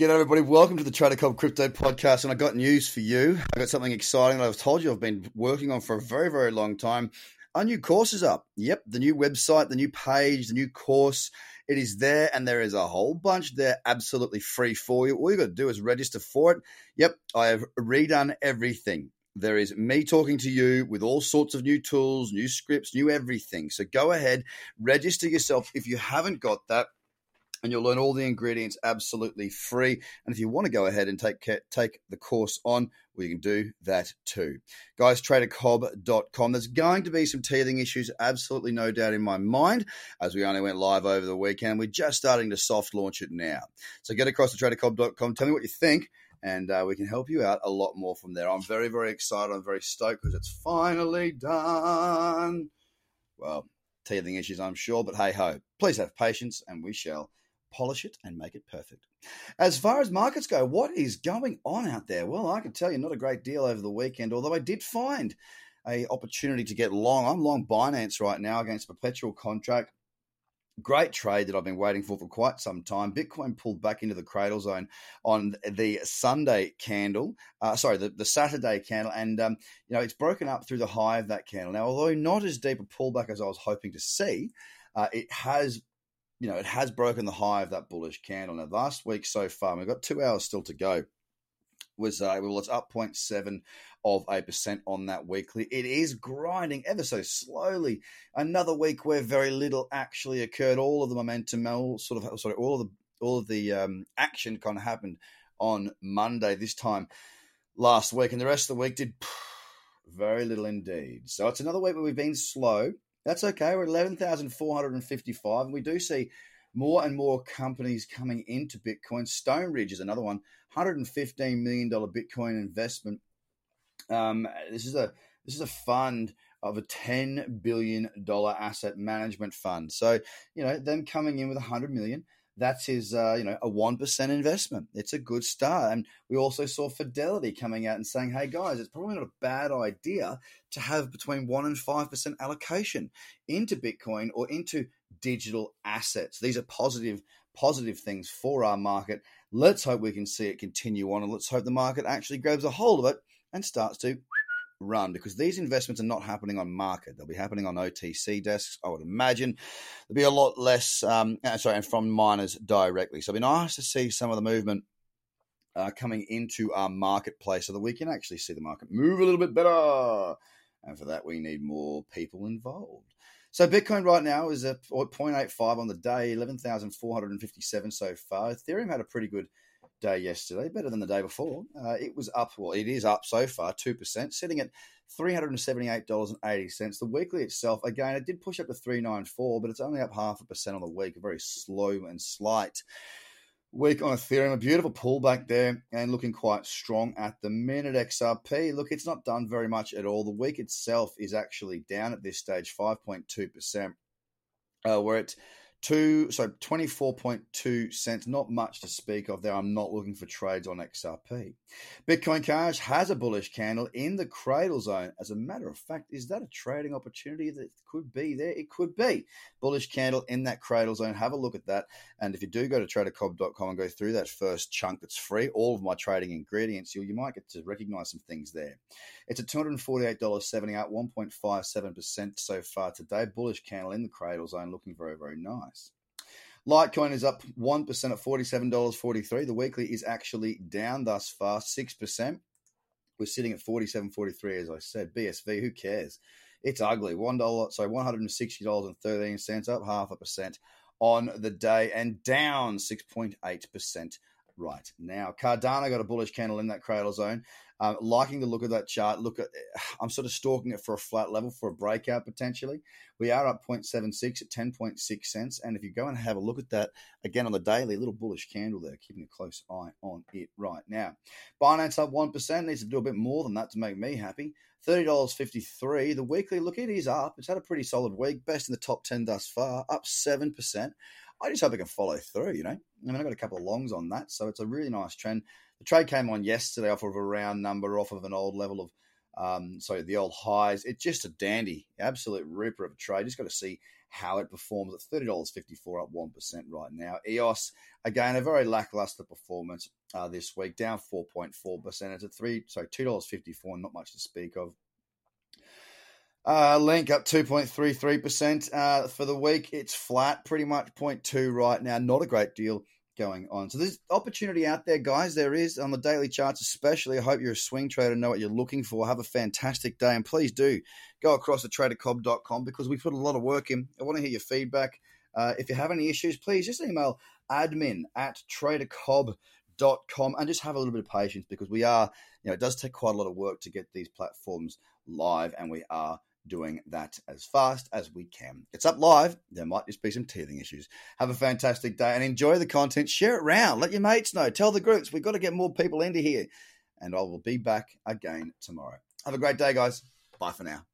G'day, everybody. Welcome to the Trader Cobb Crypto Podcast. And I got news for you. I got something exciting that I've told you I've been working on for a very, very long time. Our new course is up. Yep, the new website, the new page, the new course. It is there, and there is a whole bunch there absolutely free for you. All you got to do is register for it. Yep, I have redone everything. There is me talking to you with all sorts of new tools, new scripts, new everything. So go ahead, register yourself if you haven't got that and you'll learn all the ingredients absolutely free. And if you want to go ahead and take take the course on, well, you can do that too. Guys, tradercobb.com. There's going to be some teething issues, absolutely no doubt in my mind, as we only went live over the weekend. We're just starting to soft launch it now. So get across to tradercobb.com. Tell me what you think. And uh, we can help you out a lot more from there. I'm very, very excited. I'm very stoked because it's finally done. Well, teething issues, I'm sure, but hey ho. Please have patience, and we shall polish it, and make it perfect. As far as markets go, what is going on out there? Well, I can tell you not a great deal over the weekend, although I did find a opportunity to get long. I'm long Binance right now against perpetual contract. Great trade that I've been waiting for for quite some time. Bitcoin pulled back into the cradle zone on the Sunday candle, uh, sorry, the, the Saturday candle, and um, you know it's broken up through the high of that candle. Now, although not as deep a pullback as I was hoping to see, uh, it has you know, it has broken the high of that bullish candle. Now, last week so far, we've got two hours still to go. Was uh, well, it's up 0.7 of a percent on that weekly. It is grinding ever so slowly. Another week where very little actually occurred. All of the momentum, all sort of sorry, all of the all of the um, action kind of happened on Monday this time last week, and the rest of the week did very little indeed. So it's another week where we've been slow. That's okay. We're at 11,455. And we do see more and more companies coming into Bitcoin. Stone Ridge is another one, $115 million Bitcoin investment. Um, this is a this is a fund of a $10 billion asset management fund. So, you know, them coming in with 100 million, that's his, uh, you know, a 1% investment. It's a good start. And we also saw Fidelity coming out and saying, hey, guys, it's probably not a bad idea to have between 1% and 5% allocation into Bitcoin or into digital assets. These are positive, positive things for our market. Let's hope we can see it continue on and let's hope the market actually grabs a hold of it and starts to run because these investments are not happening on market. They'll be happening on OTC desks, I would imagine. There'll be a lot less, um, uh, sorry, and from miners directly. So it'll be nice to see some of the movement uh, coming into our marketplace so that we can actually see the market move a little bit better. And for that, we need more people involved. So Bitcoin right now is at 0.85 on the day, 11,457 so far. Ethereum had a pretty good day yesterday, better than the day before. Uh, it was up, well, it is up so far, 2%, sitting at $378.80. The weekly itself, again, it did push up to 394, but it's only up half a percent on the week, a very slow and slight week on Ethereum. A beautiful pullback there and looking quite strong at the minute. XRP, look, it's not done very much at all. The week itself is actually down at this stage, 5.2%. Uh, we're at Two, so 24.2 cents, not much to speak of there. I'm not looking for trades on XRP. Bitcoin Cash has a bullish candle in the cradle zone. As a matter of fact, is that a trading opportunity that could be there? It could be. Bullish candle in that cradle zone. Have a look at that. And if you do go to tradercobb.com and go through that first chunk that's free, all of my trading ingredients, you, you might get to recognize some things there. It's at $248.70, out 1.57% so far today. Bullish candle in the cradle zone, looking very, very nice Litecoin is up 1% at $47.43. The weekly is actually down thus far, 6%. We're sitting at 47.43, as I said. BSV, who cares? It's ugly. $1, sorry, $160.13, up half a percent on the day and down 6.8% right now. Cardano got a bullish candle in that cradle zone. Um, liking the look of that chart. Look at, I'm sort of stalking it for a flat level for a breakout potentially. We are up 0.76 at 10.6 cents. And if you go and have a look at that again on the daily, little bullish candle there, keeping a close eye on it right now. Binance up 1%, needs to do a bit more than that to make me happy. $30.53. The weekly, look, it is up. It's had a pretty solid week, best in the top 10 thus far, up 7%. I just hope it can follow through, you know. I mean, I've got a couple of longs on that, so it's a really nice trend. The trade came on yesterday off of a round number, off of an old level of, um, sorry, the old highs. It's just a dandy, absolute ripper of a trade. Just got to see how it performs at $30.54, up 1% right now. EOS, again, a very lackluster performance uh, this week, down 4.4%. It's at three, sorry, $2.54, not much to speak of. Uh, Link up 2.33% uh, for the week. It's flat, pretty much 0.2 right now. Not a great deal going on. So there's opportunity out there, guys. There is on the daily charts, especially. I hope you're a swing trader and know what you're looking for. Have a fantastic day. And please do go across to tradercobb.com because we put a lot of work in. I want to hear your feedback. Uh, if you have any issues, please just email admin at tradercobb.com and just have a little bit of patience because we are, you know, it does take quite a lot of work to get these platforms live and we are doing that as fast as we can. It's up live. There might just be some teething issues. Have a fantastic day and enjoy the content. Share it around. Let your mates know. Tell the groups. We've got to get more people into here. And I will be back again tomorrow. Have a great day, guys. Bye for now.